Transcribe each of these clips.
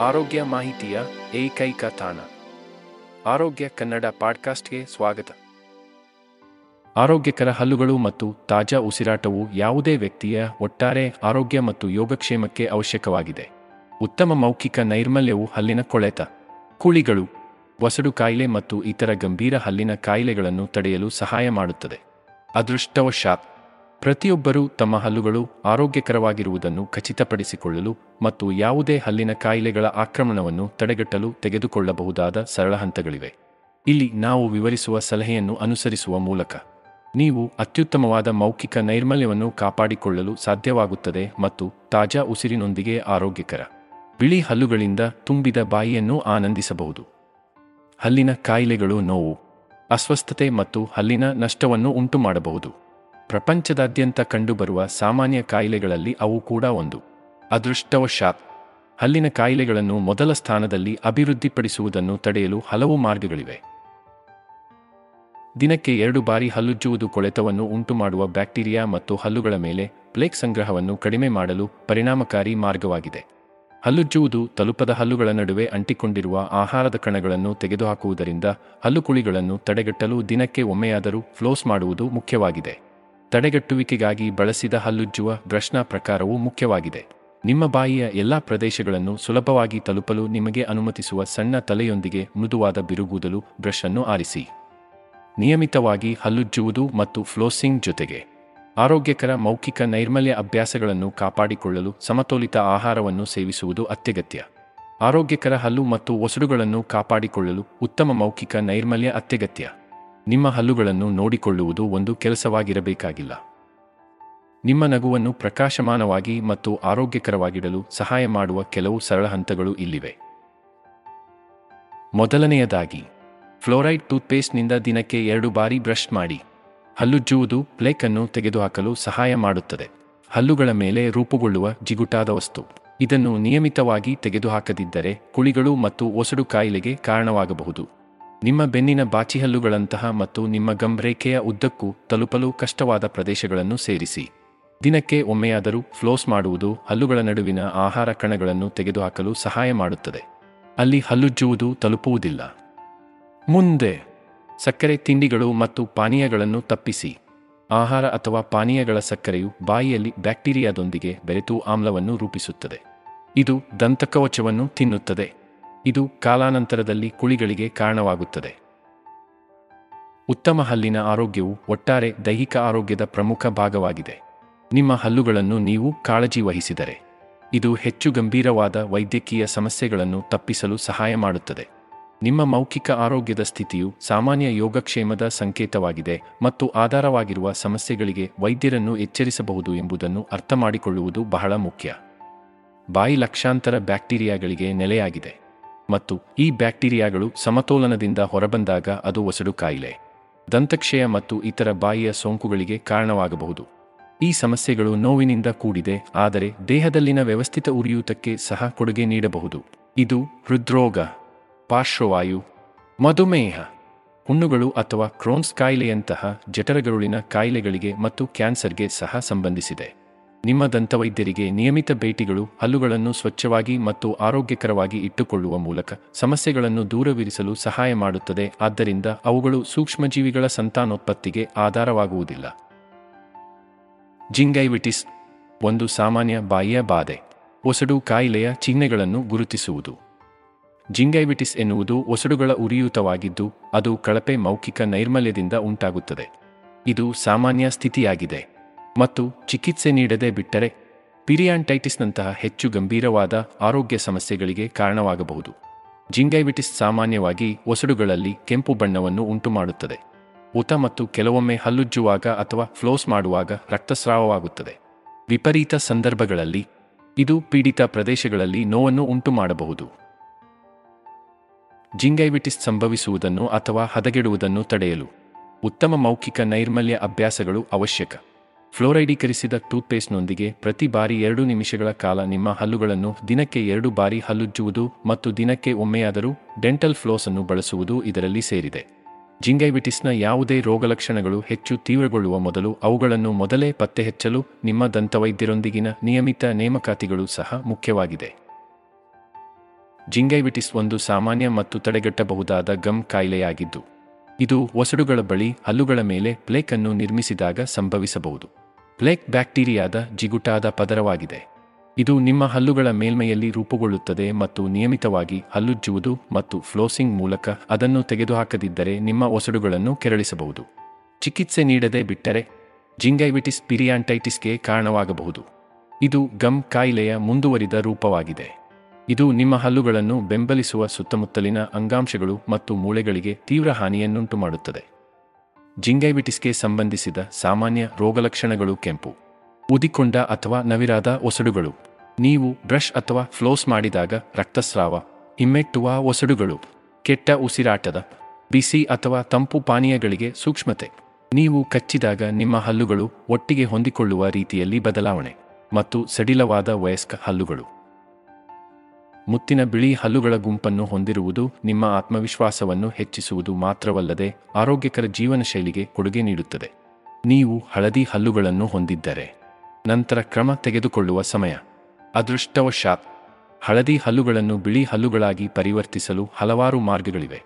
ಆರೋಗ್ಯ ಮಾಹಿತಿಯ ಏಕೈಕ ತಾಣ. ಆರೋಗ್ಯ ಕನ್ನಡ ಪಾಡ್ಕಾಸ್ಟ್ಗೆ ಸ್ವಾಗತ. ಆರೋಗ್ಯಕರ ಹಲ್ಲುಗಳು ಮತ್ತು ತಾಜಾ ಉಸಿರಾಟವು ಯಾವುದೇ ವ್ಯಕ್ತಿಯ ಒಟ್ಟಾರೆ ಆರೋಗ್ಯ ಮತ್ತು ಯೋಗಕ್ಷೇಮಕ್ಕೆ ಅವಶ್ಯಕವಾಗಿದೆ. ಉತ್ತಮ ಮೌಖಿಕ ನೈರ್ಮಲ್ಯವು ಹಲ್ಲಿನ ಕೊಳೆತ, ಕುಳಿಗಳು ವಸಡು ಕಾಯಿಲೆ ಮತ್ತು ಇತರ ಗಂಭೀರ ಹಲ್ಲಿನ ಕಾಯಿಲೆಗಳನ್ನು ತಡೆಯಲು ಸಹಾಯ ಮಾಡುತ್ತದೆ. ಅದೃಷ್ಟವಶಾತ್ ಪ್ರತಿಯೊಬ್ಬರೂ ತಮ್ಮ ಹಲ್ಲುಗಳು ಆರೋಗ್ಯಕರವಾಗಿರುವುದನ್ನು ಖಚಿತಪಡಿಸಿಕೊಳ್ಳಲು ಮತ್ತು ಯಾವುದೇ ಹಲ್ಲಿನ ಕಾಯಿಲೆಗಳ ಆಕ್ರಮಣವನ್ನು ತಡೆಗಟ್ಟಲು ತೆಗೆದುಕೊಳ್ಳಬಹುದಾದ ಸರಳ ಹಂತಗಳಿವೆ. ಇಲ್ಲಿ ನಾವು ವಿವರಿಸುವ ಸಲಹೆಯನ್ನು ಅನುಸರಿಸುವ ಮೂಲಕ. ನೀವು ಅತ್ಯುತ್ತಮವಾದ ಮೌಖಿಕ ನೈರ್ಮಲ್ಯವನ್ನು ಕಾಪಾಡಿಕೊಳ್ಳಲು ಸಾಧ್ಯವಾಗುತ್ತದೆ ಮತ್ತು ತಾಜಾ ಉಸಿರಿನೊಂದಿಗೆ ಆರೋಗ್ಯಕರ. ಬಿಳಿ ಹಲ್ಲುಗಳಿಂದ ತುಂಬಿದ ಬಾಯಿಯನ್ನು ಆನಂದಿಸಬಹುದು. ಹಲ್ಲಿನ ಕಾಯಿಲೆಗಳು ನೋವು, ಅಸ್ವಸ್ಥತೆ ಮತ್ತು ಹಲ್ಲಿನ ನಷ್ಟವನ್ನು ಉಂಟುಮಾಡಬಹುದು. ಪ್ರಪಂಚದಾದ್ಯಂತ ಕಂಡುಬರುವ ಸಾಮಾನ್ಯ ಕಾಯಿಲೆಗಳಲ್ಲಿ ಅವು ಕೂಡ ಒಂದು. ಅದೃಷ್ಟವಶಾತ್, ಹಲ್ಲಿನ ಕಾಯಿಲೆಗಳನ್ನು ಮೊದಲ ಸ್ಥಾನದಲ್ಲಿ ಅಭಿವೃದ್ಧಿಪಡಿಸುವುದನ್ನು ತಡೆಯಲು ಹಲವು ಮಾರ್ಗಗಳಿವೆ. ದಿನಕ್ಕೆ ಎರಡು ಬಾರಿ ಹಲ್ಲುಜ್ಜುವುದು ಕೊಳೆತವನ್ನು ಉಂಟುಮಾಡುವ ಬ್ಯಾಕ್ಟೀರಿಯಾ ಮತ್ತು ಹಲ್ಲುಗಳ ಮೇಲೆ ಪ್ಲೇಕ್ ಸಂಗ್ರಹವನ್ನು ಕಡಿಮೆ ಮಾಡಲು ಪರಿಣಾಮಕಾರಿ ಮಾರ್ಗವಾಗಿದೆ. ಹಲ್ಲುಜ್ಜುವುದು ತಲುಪದ ಹಲ್ಲುಗಳ ನಡುವೆ ಅಂಟಿಕೊಂಡಿರುವ ಆಹಾರದ ಕಣಗಳನ್ನು ತೆಗೆದುಹಾಕುವುದರಿಂದ ಹಲ್ಲುಕುಳಿಗಳನ್ನು ತಡೆಗಟ್ಟಲು ದಿನಕ್ಕೆ ಒಮ್ಮೆಯಾದರೂ ಫ್ಲೋಸ್ ಮಾಡುವುದು ಮುಖ್ಯವಾಗಿದೆ. ತಡೆಗಟ್ಟುವಿಕೆಗಾಗಿ ಬಳಸಿದ ಹಲ್ಲುಜ್ಜುವ ಬ್ರಷ್ನ ಪ್ರಕಾರವು ಮುಖ್ಯವಾಗಿದೆ. ನಿಮ್ಮ ಬಾಯಿಯ ಎಲ್ಲಾ ಪ್ರದೇಶಗಳನ್ನು ಸುಲಭವಾಗಿ ತಲುಪಲು ನಿಮಗೆ ಅನುಮತಿಸುವ ಸಣ್ಣ ತಲೆಯೊಂದಿಗೆ ಮೃದುವಾದ ಬಿರುಗೂದಲು ಬ್ರಷ್ ಅನ್ನು ಆರಿಸಿ. ನಿಯಮಿತವಾಗಿ ಹಲ್ಲುಜ್ಜುವುದು ಮತ್ತು ಫ್ಲೋಸಿಂಗ್ ಜೊತೆಗೆ. ಆರೋಗ್ಯಕರ ಮೌಖಿಕ ನೈರ್ಮಲ್ಯ ಅಭ್ಯಾಸಗಳನ್ನು ಕಾಪಾಡಿಕೊಳ್ಳಲು ಸಮತೋಲಿತ ಆಹಾರವನ್ನು ಸೇವಿಸುವುದು ಅತ್ಯಗತ್ಯ. ಆರೋಗ್ಯಕರ ಹಲ್ಲು ಮತ್ತು ಒಸಡುಗಳನ್ನು ಕಾಪಾಡಿಕೊಳ್ಳಲು ಉತ್ತಮ ಮೌಖಿಕ ನೈರ್ಮಲ್ಯ ಅತ್ಯಗತ್ಯ. ನಿಮ್ಮ ಹಲ್ಲುಗಳನ್ನು ನೋಡಿಕೊಳ್ಳುವುದು ಒಂದು ಕೆಲಸವಾಗಿರಬೇಕಾಗಿಲ್ಲ. ನಿಮ್ಮ ನಗುವನ್ನು ಪ್ರಕಾಶಮಾನವಾಗಿ ಮತ್ತು ಆರೋಗ್ಯಕರವಾಗಿಡಲು ಸಹಾಯ ಮಾಡುವ ಕೆಲವು ಸರಳ ಹಂತಗಳು ಇಲ್ಲಿವೆ. ಮೊದಲನೆಯದಾಗಿ, ಫ್ಲೋರೈಡ್ ಟೂತ್ಪೇಸ್ಟ್ನಿಂದ ದಿನಕ್ಕೆ ಎರಡು ಬಾರಿ ಬ್ರಷ್ ಮಾಡಿ ಹಲ್ಲುಜ್ಜುವುದು ಪ್ಲೇಕ್ ಅನ್ನು ತೆಗೆದುಹಾಕಲು ಸಹಾಯ ಮಾಡುತ್ತದೆ. ಹಲ್ಲುಗಳ ಮೇಲೆ ರೂಪುಗೊಳ್ಳುವ ಜಿಗುಟಾದ ವಸ್ತು. ಇದನ್ನು ನಿಯಮಿತವಾಗಿ ತೆಗೆದುಹಾಕದಿದ್ದರೆ ಕುಳಿಗಳು ಮತ್ತು ಒಸಡು ಕಾಯಿಲೆಗೆ ಕಾರಣವಾಗಬಹುದು. ನಿಮ್ಮ ಬೆನ್ನಿನ ಬಾಚಿಹಲ್ಲುಗಳಂತಹ ಮತ್ತು ನಿಮ್ಮ ಗಮ್ ಉದ್ದಕ್ಕೂ ತಲುಪಲು ಕಷ್ಟವಾದ ಪ್ರದೇಶಗಳನ್ನು ಸೇರಿಸಿ. ದಿನಕ್ಕೆ ಒಮ್ಮೆಯಾದರೂ ಫ್ಲೋಸ್ ಮಾಡುವುದು ಹಲ್ಲುಗಳ ನಡುವಿನ ಆಹಾರ ಕಣಗಳನ್ನು ತೆಗೆದುಹಾಕಲು ಸಹಾಯ ಮಾಡುತ್ತದೆ. ಅಲ್ಲಿ ಹಲ್ಲುಜ್ಜುವುದು ತಲುಪುವುದಿಲ್ಲ. ಮುಂದೆ, ಸಕ್ಕರೆ ತಿಂಡಿಗಳು ಮತ್ತು ಪಾನೀಯಗಳನ್ನು ತಪ್ಪಿಸಿ. ಆಹಾರ ಅಥವಾ ಪಾನೀಯಗಳ ಸಕ್ಕರೆಯು ಬಾಯಿಯಲ್ಲಿ ಬ್ಯಾಕ್ಟೀರಿಯಾದೊಂದಿಗೆ ಬೆರೆತು ಆಮ್ಲವನ್ನು ರೂಪಿಸುತ್ತದೆ. ಇದು ದಂತಕವಚವನ್ನು ತಿನ್ನುತ್ತದೆ. ಇದು ಕಾಲಾನಂತರದಲ್ಲಿ ಕುಳಿಗಳಿಗೆ ಕಾರಣವಾಗುತ್ತದೆ. ಉತ್ತಮ ಹಲ್ಲಿನ ಆರೋಗ್ಯವು ಒಟ್ಟಾರೆ ದೈಹಿಕ ಆರೋಗ್ಯದ ಪ್ರಮುಖ ಭಾಗವಾಗಿದೆ. ನಿಮ್ಮ ಹಲ್ಲುಗಳನ್ನು ನೀವು ಕಾಳಜಿ ವಹಿಸಿದರೆ, ಇದು ಹೆಚ್ಚು ಗಂಭೀರವಾದ ವೈದ್ಯಕೀಯ ಸಮಸ್ಯೆಗಳನ್ನು ತಪ್ಪಿಸಲು ಸಹಾಯ ಮಾಡುತ್ತದೆ. ನಿಮ್ಮ ಮೌಖಿಕ ಆರೋಗ್ಯದ ಸ್ಥಿತಿಯು ಸಾಮಾನ್ಯ ಯೋಗಕ್ಷೇಮದ ಸಂಕೇತವಾಗಿದೆ ಮತ್ತು ಆಧಾರವಾಗಿರುವ ಸಮಸ್ಯೆಗಳಿಗೆ ವೈದ್ಯರನ್ನು ಎಚ್ಚರಿಸಬಹುದು ಎಂಬುದನ್ನು ಅರ್ಥಮಾಡಿಕೊಳ್ಳುವುದು ಬಹಳ ಮುಖ್ಯ. ಬಾಯಿ ಲಕ್ಷಾಂತರ ಬ್ಯಾಕ್ಟೀರಿಯಾಗಳಿಗೆ ನೆಲೆಯಾಗಿದೆ. ಮತ್ತು ಈ ಬ್ಯಾಕ್ಟೀರಿಯಾಗಳು ಸಮತೋಲನದಿಂದ ಹೊರಬಂದಾಗ ಅದು ಒಸಡು ಕಾಯಿಲೆ, ದಂತಕ್ಷಯ ಮತ್ತು ಇತರ ಬಾಯಿಯ ಸೋಂಕುಗಳಿಗೆ ಕಾರಣವಾಗಬಹುದು. ಈ ಸಮಸ್ಯೆಗಳು ನೋವಿನಿಂದ ಕೂಡಿದೆ, ಆದರೆ ದೇಹದಲ್ಲಿನ ವ್ಯವಸ್ಥಿತ ಉರಿಯೂತಕ್ಕೆ ಸಹ ಕೊಡುಗೆ ನೀಡಬಹುದು. ಇದು ಹೃದ್ರೋಗ, ಪಾರ್ಶ್ವವಾಯು, ಮಧುಮೇಹ, ಹುಣ್ಣುಗಳು ಅಥವಾ ಕ್ರೋನ್ಸ್ ಕಾಯಿಲೆಯಂತಹ ಜಠರಗರುಳಿನ ಕಾಯಿಲೆಗಳಿಗೆ ಮತ್ತು ಕ್ಯಾನ್ಸರ್ಗೆ ಸಹ ಸಂಬಂಧಿಸಿದೆ. ನಿಮ್ಮ ದಂತವೈದ್ಯರಿಗೆ ನಿಯಮಿತ ಭೇಟಿಗಳು, ಹಲ್ಲುಗಳನ್ನು ಸ್ವಚ್ಛವಾಗಿ ಮತ್ತು ಆರೋಗ್ಯಕರವಾಗಿ ಇಟ್ಟುಕೊಳ್ಳುವ ಮೂಲಕ ಸಮಸ್ಯೆಗಳನ್ನು ದೂರವಿರಿಸಲು ಸಹಾಯ ಮಾಡುತ್ತದೆ. ಆದ್ದರಿಂದ ಅವುಗಳು ಸೂಕ್ಷ್ಮಜೀವಿಗಳ ಸಂತಾನೋತ್ಪತ್ತಿಗೆ ಆಧಾರವಾಗುವುದಿಲ್ಲ. ಜಿಂಗೈವಿಟಿಸ್, ಒಂದು ಸಾಮಾನ್ಯ ಬಾಯಿಯ ಬಾಧೆ. ಒಸಡು ಕಾಯಿಲೆಯ ಚಿಹ್ನೆಗಳನ್ನು ಗುರುತಿಸುವುದು. ಜಿಂಗೈವಿಟಿಸ್ ಎನ್ನುವುದು ಒಸಡುಗಳ ಉರಿಯೂತವಾಗಿದ್ದು, ಅದು ಕಳಪೆ ಮೌಖಿಕ ನೈರ್ಮಲ್ಯದಿಂದ ಉಂಟಾಗುತ್ತದೆ. ಇದು ಸಾಮಾನ್ಯ ಸ್ಥಿತಿಯಾಗಿದೆ. ಮತ್ತು ಚಿಕಿತ್ಸೆ ನೀಡದೆ ಬಿಟ್ಟರೆ ಪಿರಿಯಾಂಟೈಟಿಸ್ನಂತಹ ಹೆಚ್ಚು ಗಂಭೀರವಾದ ಆರೋಗ್ಯ ಸಮಸ್ಯೆಗಳಿಗೆ ಕಾರಣವಾಗಬಹುದು. ಜಿಂಗೈವಿಟಿಸ್ ಸಾಮಾನ್ಯವಾಗಿ ಒಸಡುಗಳಲ್ಲಿ ಕೆಂಪು ಬಣ್ಣವನ್ನು ಉಂಟುಮಾಡುತ್ತದೆ. ಊತ ಮತ್ತು ಕೆಲವೊಮ್ಮೆ ಹಲ್ಲುಜ್ಜುವಾಗ ಅಥವಾ ಫ್ಲೋಸ್ ಮಾಡುವಾಗ ರಕ್ತಸ್ರಾವವಾಗುತ್ತದೆ. ವಿಪರೀತ ಸಂದರ್ಭಗಳಲ್ಲಿ ಇದು ಪೀಡಿತ ಪ್ರದೇಶಗಳಲ್ಲಿ ನೋವನ್ನು ಉಂಟುಮಾಡಬಹುದು. ಜಿಂಗೈವಿಟಿಸ್ ಸಂಭವಿಸುವುದನ್ನು ಅಥವಾ ಹದಗೆಡುವುದನ್ನು ತಡೆಯಲು ಉತ್ತಮ ಮೌಖಿಕ ನೈರ್ಮಲ್ಯ ಅಭ್ಯಾಸಗಳು ಅವಶ್ಯಕ. ಫ್ಲೋರೈಡೀಕರಿಸಿದ ಟೂತ್ಪೇಸ್ಟ್ನೊಂದಿಗೆ ಪ್ರತಿ ಬಾರಿ ಎರಡು ನಿಮಿಷಗಳ ಕಾಲ ನಿಮ್ಮ ಹಲ್ಲುಗಳನ್ನು ದಿನಕ್ಕೆ ಎರಡು ಬಾರಿ ಹಲ್ಲುಜ್ಜುವುದು ಮತ್ತು ದಿನಕ್ಕೆ ಒಮ್ಮೆಯಾದರೂ ಡೆಂಟಲ್ ಫ್ಲೋಸ್ ಅನ್ನು ಬಳಸುವುದು ಇದರಲ್ಲಿ ಸೇರಿದೆ. ಜಿಂಗೈವಿಟಿಸ್ನ ಯಾವುದೇ ರೋಗಲಕ್ಷಣಗಳು ಹೆಚ್ಚು ತೀವ್ರಗೊಳ್ಳುವ ಮೊದಲು ಅವುಗಳನ್ನು ಮೊದಲೇ ಪತ್ತೆಹಚ್ಚಲು ನಿಮ್ಮ ದಂತವೈದ್ಯರೊಂದಿಗಿನ ನಿಯಮಿತ ನೇಮಕಾತಿಗಳು ಸಹ ಮುಖ್ಯವಾಗಿದೆ. ಜಿಂಗೈವಿಟಿಸ್ ಒಂದು ಸಾಮಾನ್ಯ ಮತ್ತು ತಡೆಗಟ್ಟಬಹುದಾದ ಗಮ್ ಕಾಯಿಲೆಯಾಗಿದ್ದು, ಇದು ಒಸಡುಗಳ ಬಳಿ ಹಲ್ಲುಗಳ ಮೇಲೆ ಪ್ಲೇಕ್ ಅನ್ನು ನಿರ್ಮಿಸಿದಾಗ ಸಂಭವಿಸಬಹುದು. ಪ್ಲೇಕ್ ಬ್ಯಾಕ್ಟೀರಿಯಾದ ಜಿಗುಟಾದ ಪದರವಾಗಿದೆ. ಇದು ನಿಮ್ಮ ಹಲ್ಲುಗಳ ಮೇಲ್ಮೈಯಲ್ಲಿ ರೂಪುಗೊಳ್ಳುತ್ತದೆ ಮತ್ತು ನಿಯಮಿತವಾಗಿ ಹಲ್ಲುಜ್ಜುವುದು ಮತ್ತು ಫ್ಲೋಸಿಂಗ್ ಮೂಲಕ ಅದನ್ನು ತೆಗೆದುಹಾಕದಿದ್ದರೆ ನಿಮ್ಮ ಒಸಡುಗಳನ್ನು ಕೆರಳಿಸಬಹುದು. ಚಿಕಿತ್ಸೆ ನೀಡದೆ ಬಿಟ್ಟರೆ ಜಿಂಗೈವಿಟಿಸ್ ಪಿರಿಯಾಂಟೈಟಿಸ್ಗೆ ಕಾರಣವಾಗಬಹುದು. ಇದು ಗಮ್ ಕಾಯಿಲೆಯ ಮುಂದುವರಿದ ರೂಪವಾಗಿದೆ. ಇದು ನಿಮ್ಮ ಹಲ್ಲುಗಳನ್ನು ಬೆಂಬಲಿಸುವ ಸುತ್ತಮುತ್ತಲಿನ ಅಂಗಾಂಶಗಳು ಮತ್ತು ಮೂಳೆಗಳಿಗೆ ತೀವ್ರ ಹಾನಿಯನ್ನುಂಟು ಮಾಡುತ್ತದೆ ಜಿಂಗೈವಿಟಿಸ್ಗೆ ಸಂಬಂಧಿಸಿದ ಸಾಮಾನ್ಯ ರೋಗಲಕ್ಷಣಗಳು ಕೆಂಪು, ಉದಿಕೊಂಡ ಅಥವಾ ನವಿರಾದ ಒಸಡುಗಳು. ನೀವು ಬ್ರಷ್ ಅಥವಾ ಫ್ಲೋಸ್ ಮಾಡಿದಾಗ ರಕ್ತಸ್ರಾವ, ಹಿಮ್ಮೆಟ್ಟುವ ಒಸಡುಗಳು, ಕೆಟ್ಟ ಉಸಿರಾಟದ, ಬಿಸಿ ಅಥವಾ ತಂಪು ಪಾನೀಯಗಳಿಗೆ ಸೂಕ್ಷ್ಮತೆ. ನೀವು ಕಚ್ಚಿದಾಗ ನಿಮ್ಮ ಹಲ್ಲುಗಳು ಒಟ್ಟಿಗೆ ಹೊಂದಿಕೊಳ್ಳುವ ರೀತಿಯಲ್ಲಿ ಬದಲಾವಣೆ ಮತ್ತು ಸಡಿಲವಾದ ವಯಸ್ಕ ಹಲ್ಲುಗಳು. ಮುತ್ತಿನ ಬಿಳಿ ಹಲ್ಲುಗಳ ಗುಂಪನ್ನು ಹೊಂದಿರುವುದು ನಿಮ್ಮ ಆತ್ಮವಿಶ್ವಾಸವನ್ನು ಹೆಚ್ಚಿಸುವುದು ಮಾತ್ರವಲ್ಲದೆ ಆರೋಗ್ಯಕರ ಜೀವನ ಶೈಲಿಗೆ ಕೊಡುಗೆ ನೀಡುತ್ತದೆ. ನೀವು ಹಳದಿ ಹಲ್ಲುಗಳನ್ನು ಹೊಂದಿದ್ದರೆ ನಂತರ ಕ್ರಮ ತೆಗೆದುಕೊಳ್ಳುವ ಸಮಯ. ಅದೃಷ್ಟವಶಾತ್, ಹಳದಿ ಹಲ್ಲುಗಳನ್ನು ಬಿಳಿ ಹಲ್ಲುಗಳಾಗಿ ಪರಿವರ್ತಿಸಲು ಹಲವಾರು ಮಾರ್ಗಗಳಿವೆ.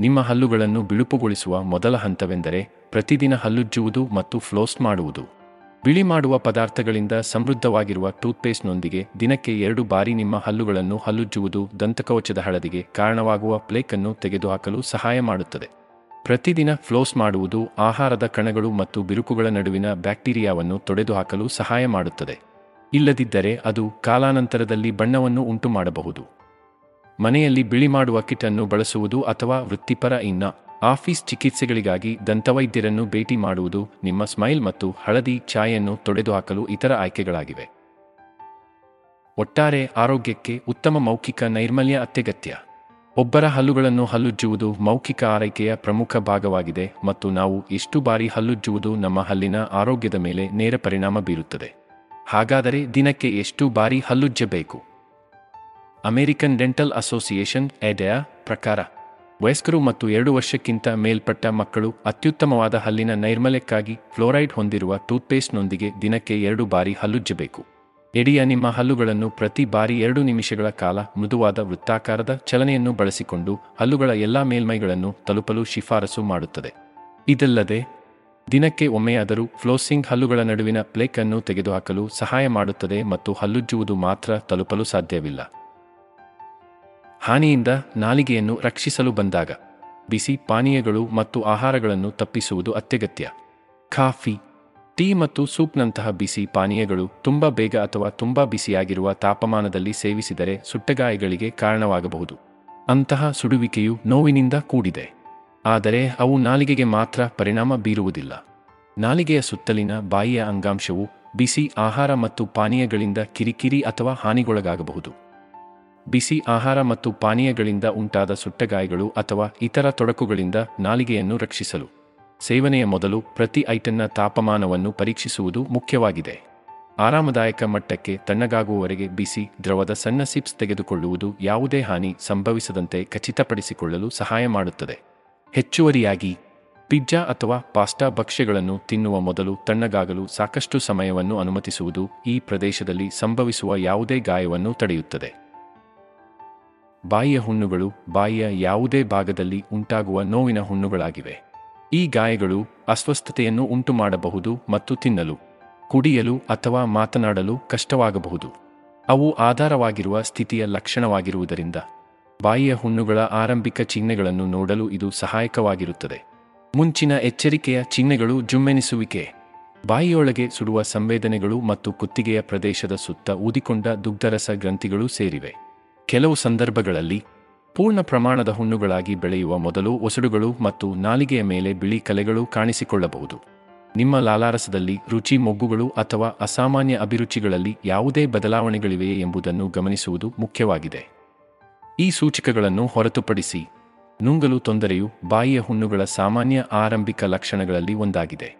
ನಿಮ್ಮ ಹಲ್ಲುಗಳನ್ನು ಬಿಳುಪುಗೊಳಿಸುವ ಮೊದಲ ಹಂತವೆಂದರೆ ಪ್ರತಿದಿನ ಹಲ್ಲುಜ್ಜುವುದು ಮತ್ತು ಫ್ಲೋಸ್ ಮಾಡುವುದು. ಬಿಳಿ ಮಾಡುವ ಪದಾರ್ಥಗಳಿಂದ ಸಮೃದ್ಧವಾಗಿರುವ ಟೂತ್ಪೇಸ್ಟ್ನೊಂದಿಗೆ ದಿನಕ್ಕೆ ಎರಡು ಬಾರಿ ನಿಮ್ಮ ಹಲ್ಲುಗಳನ್ನು ಹಲ್ಲುಜ್ಜುವುದು ದಂತಕವಚದ ಹಳದಿಗೆ ಕಾರಣವಾಗುವ ಪ್ಲೇಕ್ ಅನ್ನು ತೆಗೆದುಹಾಕಲು ಸಹಾಯ ಮಾಡುತ್ತದೆ. ಪ್ರತಿದಿನ ಫ್ಲೋಸ್ ಮಾಡುವುದು ಆಹಾರದ ಕಣಗಳು ಮತ್ತು ಬಿರುಕುಗಳ ನಡುವಿನ ಬ್ಯಾಕ್ಟೀರಿಯಾವನ್ನು ತೊಡೆದುಹಾಕಲು ಸಹಾಯ ಮಾಡುತ್ತದೆ. ಇಲ್ಲದಿದ್ದರೆ ಅದು ಕಾಲಾನಂತರದಲ್ಲಿ ಬಣ್ಣವನ್ನು ಉಂಟು ಮಾಡಬಹುದು ಮನೆಯಲ್ಲಿ ಬಿಳಿ ಮಾಡುವ ಕಿಟ್ ಅನ್ನು ಬಳಸುವುದು ಅಥವಾ ವೃತ್ತಿಪರ ಇನ್ನ. ಆಫೀಸ್ ಚಿಕಿತ್ಸೆಗಳಿಗಾಗಿ ದಂತವೈದ್ಯರನ್ನು ಭೇಟಿ ಮಾಡುವುದು ನಿಮ್ಮ ಸ್ಮೈಲ್ ಮತ್ತು ಹಳದಿ ಛಾಯೆಯನ್ನು ತೊಡೆದುಹಾಕಲು ಇತರ ಆಯ್ಕೆಗಳಾಗಿವೆ. ಒಟ್ಟಾರೆ ಆರೋಗ್ಯಕ್ಕೆ ಉತ್ತಮ ಮೌಖಿಕ ನೈರ್ಮಲ್ಯ ಅತ್ಯಗತ್ಯ. ಒಬ್ಬರ ಹಲ್ಲುಗಳನ್ನು ಹಲ್ಲುಜ್ಜುವುದು ಮೌಖಿಕ ಆರೈಕೆಯ ಪ್ರಮುಖ ಭಾಗವಾಗಿದೆ ಮತ್ತು ನಾವು ಎಷ್ಟು ಬಾರಿ ಹಲ್ಲುಜ್ಜುವುದು ನಮ್ಮ ಹಲ್ಲಿನ ಆರೋಗ್ಯದ ಮೇಲೆ ನೇರ ಪರಿಣಾಮ ಬೀರುತ್ತದೆ. ಹಾಗಾದರೆ ದಿನಕ್ಕೆ ಎಷ್ಟು ಬಾರಿ ಹಲ್ಲುಜ್ಜಬೇಕು? ಅಮೆರಿಕನ್ ಡೆಂಟಲ್ ಅಸೋಸಿಯೇಷನ್ ಎಡೆಯ ಪ್ರಕಾರ ವಯಸ್ಕರು ಮತ್ತು ಎರಡು ವರ್ಷಕ್ಕಿಂತ ಮೇಲ್ಪಟ್ಟ ಮಕ್ಕಳು ಅತ್ಯುತ್ತಮವಾದ ಹಲ್ಲಿನ ನೈರ್ಮಲ್ಯಕ್ಕಾಗಿ ಫ್ಲೋರೈಡ್ ಹೊಂದಿರುವ ಟೂತ್ಪೇಸ್ಟ್ನೊಂದಿಗೆ ದಿನಕ್ಕೆ ಎರಡು ಬಾರಿ ಹಲ್ಲುಜ್ಜಬೇಕು. ಎಡಿಯ ನಿಮ್ಮ ಹಲ್ಲುಗಳನ್ನು ಪ್ರತಿ ಬಾರಿ ಎರಡು ನಿಮಿಷಗಳ ಕಾಲ ಮೃದುವಾದ ವೃತ್ತಾಕಾರದ ಚಲನೆಯನ್ನು ಬಳಸಿಕೊಂಡು ಹಲ್ಲುಗಳ ಎಲ್ಲಾ ಮೇಲ್ಮೈಗಳನ್ನು ತಲುಪಲು ಶಿಫಾರಸು ಮಾಡುತ್ತದೆ. ಇದಲ್ಲದೆ, ದಿನಕ್ಕೆ ಒಮ್ಮೆಯಾದರೂ ಫ್ಲೋಸಿಂಗ್ ಹಲ್ಲುಗಳ ನಡುವಿನ ಪ್ಲೇಕ್ ಅನ್ನು ತೆಗೆದುಹಾಕಲು ಸಹಾಯ ಮಾಡುತ್ತದೆ ಮತ್ತು ಹಲ್ಲುಜ್ಜುವುದು ಮಾತ್ರ ತಲುಪಲು ಸಾಧ್ಯವಿಲ್ಲ. ಹಾನಿಯಿಂದ ನಾಲಿಗೆಯನ್ನು ರಕ್ಷಿಸಲು ಬಂದಾಗ, ಬಿಸಿ ಪಾನೀಯಗಳು ಮತ್ತು ಆಹಾರಗಳನ್ನು ತಪ್ಪಿಸುವುದು ಅತ್ಯಗತ್ಯ. ಕಾಫಿ, ಟೀ ಮತ್ತು ಸೂಪ್ನಂತಹ ಬಿಸಿ ಪಾನೀಯಗಳು ತುಂಬಾ ಬೇಗ ಅಥವಾ ತುಂಬಾ ಬಿಸಿಯಾಗಿರುವ ತಾಪಮಾನದಲ್ಲಿ ಸೇವಿಸಿದರೆ ಸುಟ್ಟಗಾಯಗಳಿಗೆ ಕಾರಣವಾಗಬಹುದು. ಅಂತಹ ಸುಡುವಿಕೆಯು ನೋವಿನಿಂದ ಕೂಡಿದೆ. ಆದರೆ ಅವು ನಾಲಿಗೆಗೆ ಮಾತ್ರ ಪರಿಣಾಮ ಬೀರುವುದಿಲ್ಲ. ನಾಲಿಗೆಯ ಸುತ್ತಲಿನ ಬಾಯಿಯ ಅಂಗಾಂಶವು ಬಿಸಿ ಆಹಾರ ಮತ್ತು ಪಾನೀಯಗಳಿಂದ ಕಿರಿಕಿರಿ ಅಥವಾ ಹಾನಿಗೊಳಗಾಗಬಹುದು. ಬಿಸಿ ಆಹಾರ ಮತ್ತು ಪಾನೀಯಗಳಿಂದ ಉಂಟಾದ ಸುಟ್ಟಗಾಯಗಳು ಅಥವಾ ಇತರ ತೊಡಕುಗಳಿಂದ ನಾಲಿಗೆಯನ್ನು ರಕ್ಷಿಸಲು. ಸೇವನೆಯ ಮೊದಲು ಪ್ರತಿ ಐಟನ್ನ ತಾಪಮಾನವನ್ನು ಪರೀಕ್ಷಿಸುವುದು ಮುಖ್ಯವಾಗಿದೆ. ಆರಾಮದಾಯಕ ಮಟ್ಟಕ್ಕೆ ತಣ್ಣಗಾಗುವವರೆಗೆ ಬಿಸಿ, ದ್ರವದ ಸಣ್ಣ ಸಿಪ್ಸ್ ತೆಗೆದುಕೊಳ್ಳುವುದು ಯಾವುದೇ ಹಾನಿ ಸಂಭವಿಸದಂತೆ ಖಚಿತಪಡಿಸಿಕೊಳ್ಳಲು ಸಹಾಯ ಮಾಡುತ್ತದೆ. ಹೆಚ್ಚುವರಿಯಾಗಿ, ಪಿಜ್ಜಾ ಅಥವಾ ಪಾಸ್ಟಾ ಭಕ್ಷ್ಯಗಳನ್ನು ತಿನ್ನುವ ಮೊದಲು ತಣ್ಣಗಾಗಲು ಸಾಕಷ್ಟು ಸಮಯವನ್ನು ಅನುಮತಿಸುವುದು ಈ ಪ್ರದೇಶದಲ್ಲಿ ಸಂಭವಿಸುವ ಯಾವುದೇ ಗಾಯವನ್ನು ತಡೆಯುತ್ತದೆ. ಬಾಯಿಯ ಹುಣ್ಣುಗಳು ಬಾಯಿಯ ಯಾವುದೇ ಭಾಗದಲ್ಲಿ ಉಂಟಾಗುವ ನೋವಿನ ಹುಣ್ಣುಗಳಾಗಿವೆ. ಈ ಗಾಯಗಳು ಅಸ್ವಸ್ಥತೆಯನ್ನು ಉಂಟುಮಾಡಬಹುದು ಮತ್ತು ತಿನ್ನಲು, ಕುಡಿಯಲು ಅಥವಾ ಮಾತನಾಡಲು ಕಷ್ಟವಾಗಬಹುದು. ಅವು ಆಧಾರವಾಗಿರುವ ಸ್ಥಿತಿಯ ಲಕ್ಷಣವಾಗಿರುವುದರಿಂದ ಬಾಯಿಯ ಹುಣ್ಣುಗಳ ಆರಂಭಿಕ ಚಿಹ್ನೆಗಳನ್ನು ನೋಡಲು ಇದು ಸಹಾಯಕವಾಗಿರುತ್ತದೆ. ಮುಂಚಿನ ಎಚ್ಚರಿಕೆಯ ಚಿಹ್ನೆಗಳು ಜುಮ್ಮೆನಿಸುವಿಕೆ. ಬಾಯಿಯೊಳಗೆ ಸುಡುವ ಸಂವೇದನೆಗಳು ಮತ್ತು ಕುತ್ತಿಗೆಯ ಪ್ರದೇಶದ ಸುತ್ತ ಊದಿಕೊಂಡ ದುಗ್ಧರಸ ಗ್ರಂಥಿಗಳು ಸೇರಿವೆ. ಕೆಲವು ಸಂದರ್ಭಗಳಲ್ಲಿ, ಪೂರ್ಣ ಪ್ರಮಾಣದ ಹುಣ್ಣುಗಳಾಗಿ ಬೆಳೆಯುವ ಮೊದಲು ಒಸಡುಗಳು ಮತ್ತು ನಾಲಿಗೆಯ ಮೇಲೆ ಬಿಳಿ ಕಲೆಗಳು ಕಾಣಿಸಿಕೊಳ್ಳಬಹುದು. ನಿಮ್ಮ ಲಾಲಾರಸದಲ್ಲಿ ರುಚಿ ಮೊಗ್ಗುಗಳು ಅಥವಾ ಅಸಾಮಾನ್ಯ ಅಭಿರುಚಿಗಳಲ್ಲಿ ಯಾವುದೇ ಬದಲಾವಣೆಗಳಿವೆಯೇ ಎಂಬುದನ್ನು ಗಮನಿಸುವುದು ಮುಖ್ಯವಾಗಿದೆ. ಈ ಸೂಚಕಗಳನ್ನು ಹೊರತುಪಡಿಸಿ, ನುಂಗಲು ತೊಂದರೆಯು ಬಾಯಿಯ ಹುಣ್ಣುಗಳ ಸಾಮಾನ್ಯ ಆರಂಭಿಕ ಲಕ್ಷಣಗಳಲ್ಲಿ ಒಂದಾಗಿದೆ.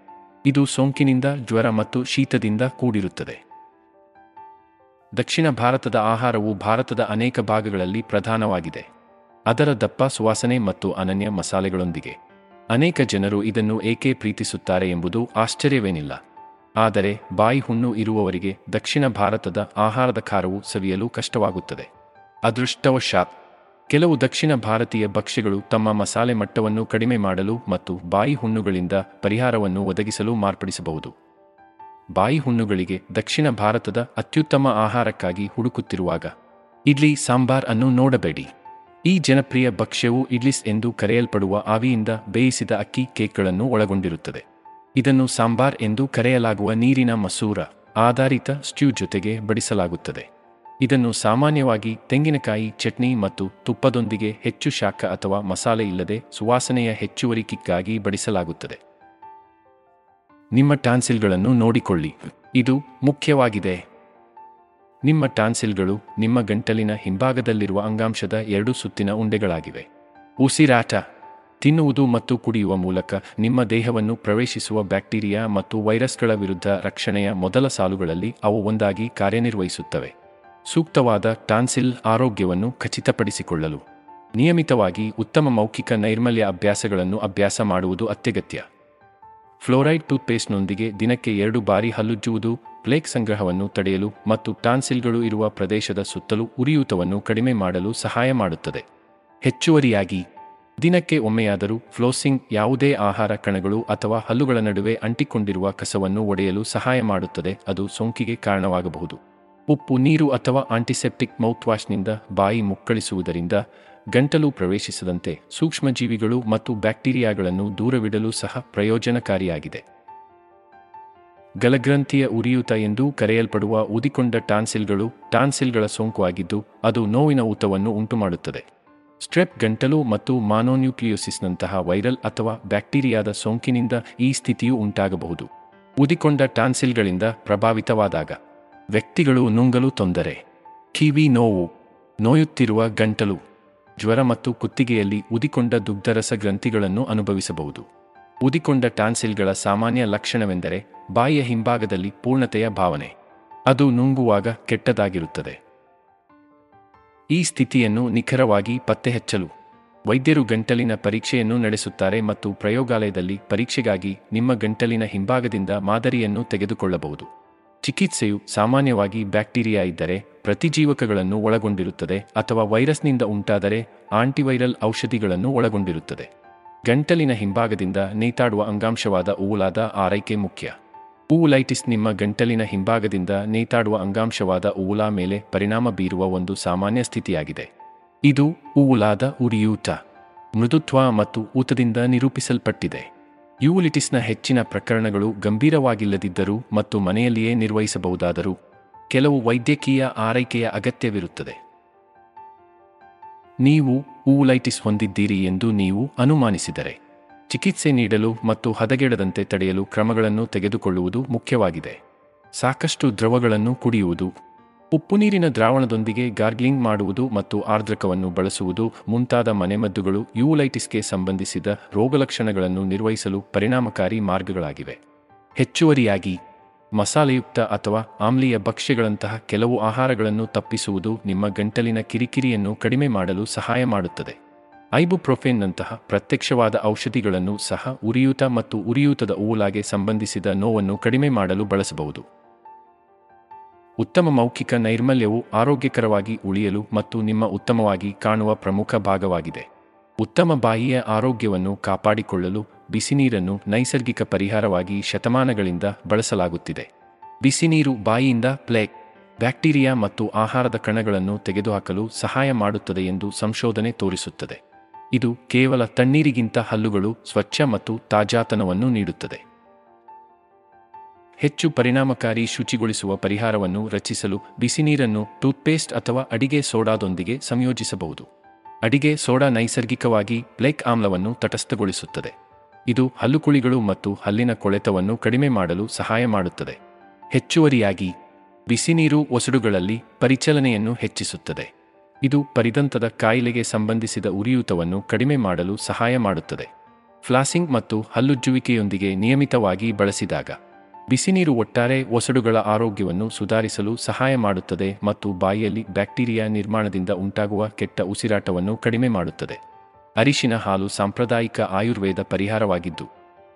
ಇದು ಸೋಂಕಿನಿಂದ ಜ್ವರ ಮತ್ತು ಶೀತದಿಂದ ಕೂಡಿರುತ್ತದೆ. ದಕ್ಷಿಣ ಭಾರತದ ಆಹಾರವು ಭಾರತದ ಅನೇಕ ಭಾಗಗಳಲ್ಲಿ ಪ್ರಧಾನವಾಗಿದೆ. ಅದರ ದಪ್ಪ, ಸುವಾಸನೆ ಮತ್ತು ಅನನ್ಯ ಮಸಾಲೆಗಳೊಂದಿಗೆ. ಅನೇಕ ಜನರು ಇದನ್ನು ಏಕೆ ಪ್ರೀತಿಸುತ್ತಾರೆ ಎಂಬುದು ಆಶ್ಚರ್ಯವೇನಿಲ್ಲ. ಆದರೆ, ಬಾಯಿ ಹುಣ್ಣು ಇರುವವರಿಗೆ ದಕ್ಷಿಣ ಭಾರತದ ಆಹಾರದ ಖಾರವು ಸವಿಯಲು ಕಷ್ಟವಾಗುತ್ತದೆ. ಅದೃಷ್ಟವಶಾತ್, ಕೆಲವು ದಕ್ಷಿಣ ಭಾರತೀಯ ಭಕ್ಷ್ಯಗಳು ತಮ್ಮ ಮಸಾಲೆ ಮಟ್ಟವನ್ನು ಕಡಿಮೆ ಮಾಡಲು ಮತ್ತು ಬಾಯಿ ಹುಣ್ಣುಗಳಿಂದ ಪರಿಹಾರವನ್ನು ಒದಗಿಸಲು ಮಾರ್ಪಡಿಸಬಹುದು. ಬಾಯಿ ಹುಣ್ಣುಗಳಿಗೆ ದಕ್ಷಿಣ ಭಾರತದ ಅತ್ಯುತ್ತಮ ಆಹಾರಕ್ಕಾಗಿ ಹುಡುಕುತ್ತಿರುವಾಗ, ಇಡ್ಲಿ, ಸಾಂಬಾರ್ ಅನ್ನು ನೋಡಬೇಡಿ. ಈ ಜನಪ್ರಿಯ ಭಕ್ಷ್ಯವು ಇಡ್ಲಿಸ್ ಎಂದು ಕರೆಯಲ್ಪಡುವ ಆವಿಯಿಂದ ಬೇಯಿಸಿದ ಅಕ್ಕಿ ಕೇಕ್ಗಳನ್ನು ಒಳಗೊಂಡಿರುತ್ತದೆ. ಇದನ್ನು ಸಾಂಬಾರ್ ಎಂದು ಕರೆಯಲಾಗುವ ನೀರಿನ ಮಸೂರ, ಆಧಾರಿತ ಸ್ಟ್ಯೂ ಜೊತೆಗೆ ಬಡಿಸಲಾಗುತ್ತದೆ. ಇದನ್ನು ಸಾಮಾನ್ಯವಾಗಿ ತೆಂಗಿನಕಾಯಿ, ಚಟ್ನಿ ಮತ್ತು ತುಪ್ಪದೊಂದಿಗೆ ಹೆಚ್ಚು ಶಾಖ ಅಥವಾ ಮಸಾಲೆ ಇಲ್ಲದೆ ಸುವಾಸನೆಯ ಹೆಚ್ಚುವರಿ ಕಿಕ್ಕಾಗಿ ಬಡಿಸಲಾಗುತ್ತದೆ. ನಿಮ್ಮ ಟಾನ್ಸಿಲ್ಗಳನ್ನು ನೋಡಿಕೊಳ್ಳಿ. ಇದು ಮುಖ್ಯವಾಗಿದೆ. ನಿಮ್ಮ ಟಾನ್ಸಿಲ್ಗಳು ನಿಮ್ಮ ಗಂಟಲಿನ ಹಿಂಭಾಗದಲ್ಲಿರುವ ಅಂಗಾಂಶದ ಎರಡು ಸುತ್ತಿನ ಉಂಡೆಗಳಾಗಿವೆ. ಉಸಿರಾಟ, ತಿನ್ನುವುದು ಮತ್ತು ಕುಡಿಯುವ ಮೂಲಕ ನಿಮ್ಮ ದೇಹವನ್ನು ಪ್ರವೇಶಿಸುವ ಬ್ಯಾಕ್ಟೀರಿಯಾ ಮತ್ತು ವೈರಸ್ಗಳ ವಿರುದ್ಧ ರಕ್ಷಣೆಯ ಮೊದಲ ಸಾಲುಗಳಲ್ಲಿ ಅವು ಒಂದಾಗಿ ಕಾರ್ಯನಿರ್ವಹಿಸುತ್ತವೆ. ಸೂಕ್ತವಾದ ಟಾನ್ಸಿಲ್ ಆರೋಗ್ಯವನ್ನು ಖಚಿತಪಡಿಸಿಕೊಳ್ಳಲು. ನಿಯಮಿತವಾಗಿ ಉತ್ತಮ ಮೌಖಿಕ ನೈರ್ಮಲ್ಯ ಅಭ್ಯಾಸಗಳನ್ನು ಅಭ್ಯಾಸ ಮಾಡುವುದು ಅತ್ಯಗತ್ಯ. ಫ್ಲೋರೈಡ್ ಟೂತ್ಪೇಸ್ಟ್ನೊಂದಿಗೆ ದಿನಕ್ಕೆ ಎರಡು ಬಾರಿ ಹಲ್ಲುಜ್ಜುವುದು, ಪ್ಲೇಕ್ ಸಂಗ್ರಹವನ್ನು ತಡೆಯಲು ಮತ್ತು ಟಾನ್ಸಿಲ್ಗಳು ಇರುವ ಪ್ರದೇಶದ ಸುತ್ತಲೂ ಉರಿಯೂತವನ್ನು ಕಡಿಮೆ ಮಾಡಲು ಸಹಾಯ ಮಾಡುತ್ತದೆ. ಹೆಚ್ಚುವರಿಯಾಗಿ, ದಿನಕ್ಕೆ ಒಮ್ಮೆಯಾದರೂ ಫ್ಲೋಸಿಂಗ್ ಯಾವುದೇ ಆಹಾರ ಕಣಗಳು ಅಥವಾ ಹಲ್ಲುಗಳ ನಡುವೆ ಅಂಟಿಕೊಂಡಿರುವ ಕಸವನ್ನು ಒಡೆಯಲು ಸಹಾಯ ಮಾಡುತ್ತದೆ, ಅದು ಸೋಂಕಿಗೆ ಕಾರಣವಾಗಬಹುದು. ಉಪ್ಪು, ನೀರು ಅಥವಾ ಆಂಟಿಸೆಪ್ಟಿಕ್ ಮೌತ್ವಾಶ್ನಿಂದ ಬಾಯಿ ಮುಕ್ಕಳಿಸುವುದರಿಂದ ಗಂಟಲು ಪ್ರವೇಶಿಸದಂತೆ ಸೂಕ್ಷ್ಮಜೀವಿಗಳು ಮತ್ತು ಬ್ಯಾಕ್ಟೀರಿಯಾಗಳನ್ನು ದೂರವಿಡಲು ಸಹ ಪ್ರಯೋಜನಕಾರಿಯಾಗಿದೆ. ಗಲಗ್ರಂಥಿಯ ಉರಿಯೂತ ಎಂದು ಕರೆಯಲ್ಪಡುವ ಉದಿಕೊಂಡ ಟಾನ್ಸಿಲ್ಗಳು ಟಾನ್ಸಿಲ್ಗಳ ಸೋಂಕು ಆಗಿದ್ದು, ಅದು ನೋವಿನ ಊತವನ್ನು ಉಂಟುಮಾಡುತ್ತದೆ. ಸ್ಟ್ರೆಪ್ ಗಂಟಲು ಮತ್ತು ಮಾನೋನ್ಯೂಕ್ಲಿಯೋಸಿಸ್ನಂತಹ ವೈರಲ್ ಅಥವಾ ಬ್ಯಾಕ್ಟೀರಿಯಾದ ಸೋಂಕಿನಿಂದ ಈ ಸ್ಥಿತಿಯು ಉಂಟಾಗಬಹುದು. ಉದಿಕೊಂಡ ಟಾನ್ಸಿಲ್ಗಳಿಂದ ಪ್ರಭಾವಿತವಾದಾಗ ವ್ಯಕ್ತಿಗಳು ನುಂಗಲು ತೊಂದರೆ. ಕಿವಿ ನೋವು. ನೋಯುತ್ತಿರುವ ಗಂಟಲು. ಜ್ವರ ಮತ್ತು ಕುತ್ತಿಗೆಯಲ್ಲಿ ಉದಿಕೊಂಡ ದುಗ್ಧರಸ ಗ್ರಂಥಿಗಳನ್ನು ಅನುಭವಿಸಬಹುದು. ಉದಿಕೊಂಡ ಟಾನ್ಸಿಲ್ಗಳ ಸಾಮಾನ್ಯ ಲಕ್ಷಣವೆಂದರೆ ಬಾಯಿಯ ಹಿಂಭಾಗದಲ್ಲಿ ಪೂರ್ಣತೆಯ ಭಾವನೆ. ಅದು ನುಂಗುವಾಗ ಕೆಟ್ಟದಾಗಿರುತ್ತದೆ. ಈ ಸ್ಥಿತಿಯನ್ನು ನಿಖರವಾಗಿ ಪತ್ತೆಹಚ್ಚಲು ವೈದ್ಯರು ಗಂಟಲಿನ ಪರೀಕ್ಷೆಯನ್ನು ನಡೆಸುತ್ತಾರೆ ಮತ್ತು ಪ್ರಯೋಗಾಲಯದಲ್ಲಿ ಪರೀಕ್ಷೆಗಾಗಿ ನಿಮ್ಮ ಗಂಟಲಿನ ಹಿಂಭಾಗದಿಂದ ಮಾದರಿಯನ್ನು ತೆಗೆದುಕೊಳ್ಳಬಹುದು. ಚಿಕಿತ್ಸೆಯು ಸಾಮಾನ್ಯವಾಗಿ ಬ್ಯಾಕ್ಟೀರಿಯಾ ಇದ್ದರೆ ಪ್ರತಿಜೀವಕಗಳನ್ನು ಒಳಗೊಂಡಿರುತ್ತದೆ ಅಥವಾ ವೈರಸ್ನಿಂದ ಉಂಟಾದರೆ ಆಂಟಿವೈರಲ್ ಔಷಧಿಗಳನ್ನು ಒಳಗೊಂಡಿರುತ್ತದೆ. ಗಂಟಲಿನ ಹಿಂಭಾಗದಿಂದ ನೇತಾಡುವ ಅಂಗಾಂಶವಾದ ಊಲಾದ ಆರೈಕೆ ಮುಖ್ಯ. ಊಲೈಟಿಸ್ ನಿಮ್ಮ ಗಂಟಲಿನ ಹಿಂಭಾಗದಿಂದ ನೇತಾಡುವ ಅಂಗಾಂಶವಾದ ಊಲಾ ಮೇಲೆ ಪರಿಣಾಮ ಬೀರುವ ಒಂದು ಸಾಮಾನ್ಯ ಸ್ಥಿತಿಯಾಗಿದೆ. ಇದು ಊಲಾದ ಉರಿಯೂತ. ಮೃದುತ್ವ ಮತ್ತು ಊತದಿಂದ ನಿರೂಪಿಸಲ್ಪಟ್ಟಿದೆ. ಯೂಲಿಟಿಸ್ನ ಹೆಚ್ಚಿನ ಪ್ರಕರಣಗಳು ಗಂಭೀರವಾಗಿಲ್ಲದಿದ್ದರೂ ಮತ್ತು ಮನೆಯಲ್ಲಿಯೇ ನಿರ್ವಹಿಸಬಹುದಾದರೂ ಕೆಲವು ವೈದ್ಯಕೀಯ ಆರೈಕೆಯ ಅಗತ್ಯವಿರುತ್ತದೆ. ನೀವು ಊಲೈಟಿಸ್ ಹೊಂದಿದ್ದೀರಿ ಎಂದು ನೀವು ಅನುಮಾನಿಸಿದರೆ, ಚಿಕಿತ್ಸೆ ನೀಡಲು ಮತ್ತು ಹದಗೆಡದಂತೆ ತಡೆಯಲು ಕ್ರಮಗಳನ್ನು ತೆಗೆದುಕೊಳ್ಳುವುದು ಮುಖ್ಯವಾಗಿದೆ. ಸಾಕಷ್ಟು ದ್ರವಗಳನ್ನು ಕುಡಿಯುವುದು ಉಪ್ಪು ನೀರಿನ ದ್ರಾವಣದೊಂದಿಗೆ ಗಾರ್ಗ್ಲಿಂಗ್ ಮಾಡುವುದು ಮತ್ತು ಆರ್ದ್ರಕವನ್ನು ಬಳಸುವುದು ಮುಂತಾದ ಮನೆಮದ್ದುಗಳು ಯೂಲೈಟಿಸ್ಗೆ ಸಂಬಂಧಿಸಿದ ರೋಗಲಕ್ಷಣಗಳನ್ನು ನಿರ್ವಹಿಸಲು ಪರಿಣಾಮಕಾರಿ ಮಾರ್ಗಗಳಾಗಿವೆ. ಹೆಚ್ಚುವರಿಯಾಗಿ, ಮಸಾಲೆಯುಕ್ತ ಅಥವಾ ಆಮ್ಲೀಯ ಭಕ್ಷ್ಯಗಳಂತಹ ಕೆಲವು ಆಹಾರಗಳನ್ನು ತಪ್ಪಿಸುವುದು ನಿಮ್ಮ ಗಂಟಲಿನ ಕಿರಿಕಿರಿಯನ್ನು ಕಡಿಮೆ ಮಾಡಲು ಸಹಾಯ ಮಾಡುತ್ತದೆ. ಐಬುಪ್ರೊಫೆನ್ನಂತಹ ಪ್ರತ್ಯಕ್ಷವಾದ ಔಷಧಿಗಳನ್ನು ಸಹ ಉರಿಯೂತ ಮತ್ತು ಉರಿಯೂತದ ಊಲಾಗೆ ಸಂಬಂಧಿಸಿದ ನೋವನ್ನು ಕಡಿಮೆ ಮಾಡಲು ಬಳಸಬಹುದು. ಉತ್ತಮ ಮೌಖಿಕ ನೈರ್ಮಲ್ಯವು ಆರೋಗ್ಯಕರವಾಗಿ ಉಳಿಯಲು ಮತ್ತು ನಿಮ್ಮ ಉತ್ತಮವಾಗಿ ಕಾಣುವ ಪ್ರಮುಖ ಭಾಗವಾಗಿದೆ. ಉತ್ತಮ ಬಾಯಿಯ ಆರೋಗ್ಯವನ್ನು ಕಾಪಾಡಿಕೊಳ್ಳಲು ಬಿಸಿನೀರನ್ನು ನೈಸರ್ಗಿಕ ಪರಿಹಾರವಾಗಿ ಶತಮಾನಗಳಿಂದ ಬಳಸಲಾಗುತ್ತಿದೆ. ಬಿಸಿನೀರು ಬಾಯಿಯಿಂದ ಪ್ಲೇಕ್ ಬ್ಯಾಕ್ಟೀರಿಯಾ ಮತ್ತು ಆಹಾರದ ಕಣಗಳನ್ನು ತೆಗೆದುಹಾಕಲು ಸಹಾಯ ಮಾಡುತ್ತದೆ ಎಂದು ಸಂಶೋಧನೆ ತೋರಿಸುತ್ತದೆ. ಇದು ಕೇವಲ ತಣ್ಣೀರಿಗಿಂತ ಹಲ್ಲುಗಳು ಸ್ವಚ್ಛ ಮತ್ತು ತಾಜಾತನವನ್ನು ನೀಡುತ್ತದೆ. ಹೆಚ್ಚು ಪರಿಣಾಮಕಾರಿ ಶುಚಿಗೊಳಿಸುವ ಪರಿಹಾರವನ್ನು ರಚಿಸಲು ಬಿಸಿನೀರನ್ನು ಟೂತ್ಪೇಸ್ಟ್ ಅಥವಾ ಅಡಿಗೆ ಸೋಡಾದೊಂದಿಗೆ ಸಂಯೋಜಿಸಬಹುದು. ಅಡಿಗೆ ಸೋಡಾ ನೈಸರ್ಗಿಕವಾಗಿ ಬ್ಲೇಕ್ ಆಮ್ಲವನ್ನು ತಟಸ್ಥಗೊಳಿಸುತ್ತದೆ. ಇದು ಹಲ್ಲುಕುಳಿಗಳು ಮತ್ತು ಹಲ್ಲಿನ ಕೊಳೆತವನ್ನು ಕಡಿಮೆ ಮಾಡಲು ಸಹಾಯ ಮಾಡುತ್ತದೆ. ಹೆಚ್ಚುವರಿಯಾಗಿ, ಬಿಸಿನೀರು ಒಸಡುಗಳಲ್ಲಿ ಪರಿಚಲನೆಯನ್ನು ಹೆಚ್ಚಿಸುತ್ತದೆ. ಇದು ಪರಿದಂತದ ಕಾಯಿಲೆಗೆ ಸಂಬಂಧಿಸಿದ ಉರಿಯೂತವನ್ನು ಕಡಿಮೆ ಮಾಡಲು ಸಹಾಯ ಮಾಡುತ್ತದೆ. ಫ್ಲಾಸಿಂಗ್ ಮತ್ತು ಹಲ್ಲುಜ್ಜುವಿಕೆಯೊಂದಿಗೆ ನಿಯಮಿತವಾಗಿ ಬಳಸಿದಾಗ ಬಿಸಿನೀರು ಒಟ್ಟಾರೆ ಒಸಡುಗಳ ಆರೋಗ್ಯವನ್ನು ಸುಧಾರಿಸಲು ಸಹಾಯ ಮಾಡುತ್ತದೆ ಮತ್ತು ಬಾಯಿಯಲ್ಲಿ ಬ್ಯಾಕ್ಟೀರಿಯಾ ನಿರ್ಮಾಣದಿಂದ ಉಂಟಾಗುವ ಕೆಟ್ಟ ಉಸಿರಾಟವನ್ನು ಕಡಿಮೆ ಮಾಡುತ್ತದೆ. ಅರಿಶಿನ ಹಾಲು ಸಾಂಪ್ರದಾಯಿಕ ಆಯುರ್ವೇದ ಪರಿಹಾರವಾಗಿದ್ದು,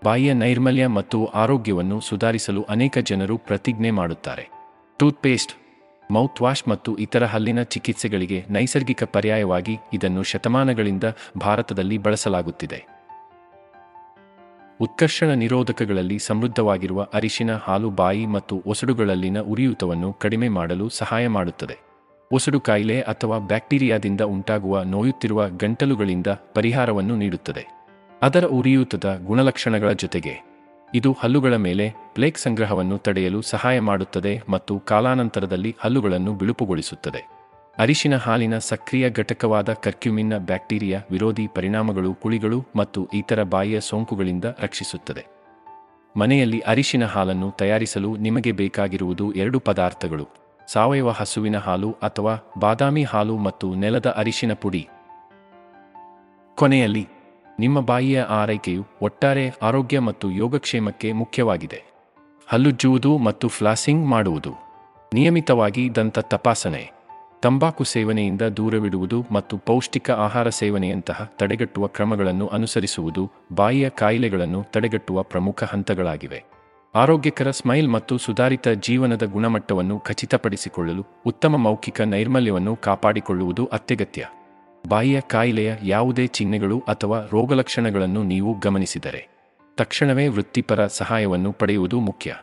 ಬಾಯಿಯ ನೈರ್ಮಲ್ಯ ಮತ್ತು ಆರೋಗ್ಯವನ್ನು ಸುಧಾರಿಸಲು ಅನೇಕ ಜನರು ಪ್ರತಿಜ್ಞೆ ಮಾಡುತ್ತಾರೆ. ಟೂತ್ಪೇಸ್ಟ್ ಮೌತ್ ವಾಶ್ ಮತ್ತು ಇತರ ಹಲ್ಲಿನ ಚಿಕಿತ್ಸೆಗಳಿಗೆ ನೈಸರ್ಗಿಕ ಪರ್ಯಾಯವಾಗಿ ಇದನ್ನು ಶತಮಾನಗಳಿಂದ ಭಾರತದಲ್ಲಿ ಬಳಸಲಾಗುತ್ತಿದೆ. ಉತ್ಕರ್ಷಣ ನಿರೋಧಕಗಳಲ್ಲಿ ಸಮೃದ್ಧವಾಗಿರುವ ಅರಿಶಿನ ಹಾಲು ಬಾಯಿ ಮತ್ತು ಒಸಡುಗಳಲ್ಲಿನ ಉರಿಯೂತವನ್ನು ಕಡಿಮೆ ಮಾಡಲು ಸಹಾಯ ಮಾಡುತ್ತದೆ. ಒಸಡು ಕಾಯಿಲೆ ಅಥವಾ ಬ್ಯಾಕ್ಟೀರಿಯಾದಿಂದ ಉಂಟಾಗುವ ನೋಯುತ್ತಿರುವ ಗಂಟಲುಗಳಿಂದ ಪರಿಹಾರವನ್ನು ನೀಡುತ್ತದೆ. ಅದರ ಉರಿಯೂತದ ಗುಣಲಕ್ಷಣಗಳ ಜೊತೆಗೆ, ಇದು ಹಲ್ಲುಗಳ ಮೇಲೆ ಪ್ಲೇಕ್ ಸಂಗ್ರಹವನ್ನು ತಡೆಯಲು ಸಹಾಯ ಮಾಡುತ್ತದೆ ಮತ್ತು ಕಾಲಾನಂತರದಲ್ಲಿ ಹಲ್ಲುಗಳನ್ನು ಬಿಳುಪುಗೊಳಿಸುತ್ತದೆ. ಅರಿಶಿನ ಹಾಲಿನ ಸಕ್ರಿಯ ಘಟಕವಾದ ಕರ್ಕ್ಯುಮಿನ್ನ ಬ್ಯಾಕ್ಟೀರಿಯಾ ವಿರೋಧಿ ಪರಿಣಾಮಗಳು ಕುಳಿಗಳು ಮತ್ತು ಇತರ ಬಾಯಿಯ ಸೋಂಕುಗಳಿಂದ ರಕ್ಷಿಸುತ್ತದೆ. ಮನೆಯಲ್ಲಿ ಅರಿಶಿನ ಹಾಲನ್ನು ತಯಾರಿಸಲು ನಿಮಗೆ ಬೇಕಾಗಿರುವುದು ಎರಡು ಪದಾರ್ಥಗಳು. ಸಾವಯವ ಹಸುವಿನ ಹಾಲು ಅಥವಾ ಬಾದಾಮಿ ಹಾಲು ಮತ್ತು ನೆಲದ ಅರಿಶಿನ ಪುಡಿ. ಕೊನೆಯಲ್ಲಿ, ನಿಮ್ಮ ಬಾಯಿಯ ಆರೈಕೆಯು ಒಟ್ಟಾರೆ ಆರೋಗ್ಯ ಮತ್ತು ಯೋಗಕ್ಷೇಮಕ್ಕೆ ಮುಖ್ಯವಾಗಿದೆ. ಹಲ್ಲುಜ್ಜುವುದು ಮತ್ತು ಫ್ಲಾಸಿಂಗ್ ಮಾಡುವುದು. ನಿಯಮಿತವಾಗಿ ದಂತ ತಪಾಸಣೆ. ತಂಬಾಕು ಸೇವನೆಯಿಂದ ದೂರವಿಡುವುದು ಮತ್ತು ಪೌಷ್ಟಿಕ ಆಹಾರ ಸೇವನೆಯಂತಹ ತಡೆಗಟ್ಟುವ ಕ್ರಮಗಳನ್ನು ಅನುಸರಿಸುವುದು ಬಾಯಿಯ ಕಾಯಿಲೆಗಳನ್ನು ತಡೆಗಟ್ಟುವ ಪ್ರಮುಖ ಹಂತಗಳಾಗಿವೆ. ಆರೋಗ್ಯಕರ ಸ್ಮೈಲ್ ಮತ್ತು ಸುಧಾರಿತ ಜೀವನದ ಗುಣಮಟ್ಟವನ್ನು ಖಚಿತಪಡಿಸಿಕೊಳ್ಳಲು ಉತ್ತಮ ಮೌಖಿಕ ನೈರ್ಮಲ್ಯವನ್ನು ಕಾಪಾಡಿಕೊಳ್ಳುವುದು ಅತ್ಯಗತ್ಯ. ಬಾಯಿಯ ಕಾಯಿಲೆಯ ಯಾವುದೇ ಚಿಹ್ನೆಗಳು ಅಥವಾ ರೋಗಲಕ್ಷಣಗಳನ್ನು ನೀವು ಗಮನಿಸಿದರೆ ತಕ್ಷಣವೇ ವೃತ್ತಿಪರ ಸಹಾಯವನ್ನು ಪಡೆಯುವುದು ಮುಖ್ಯ.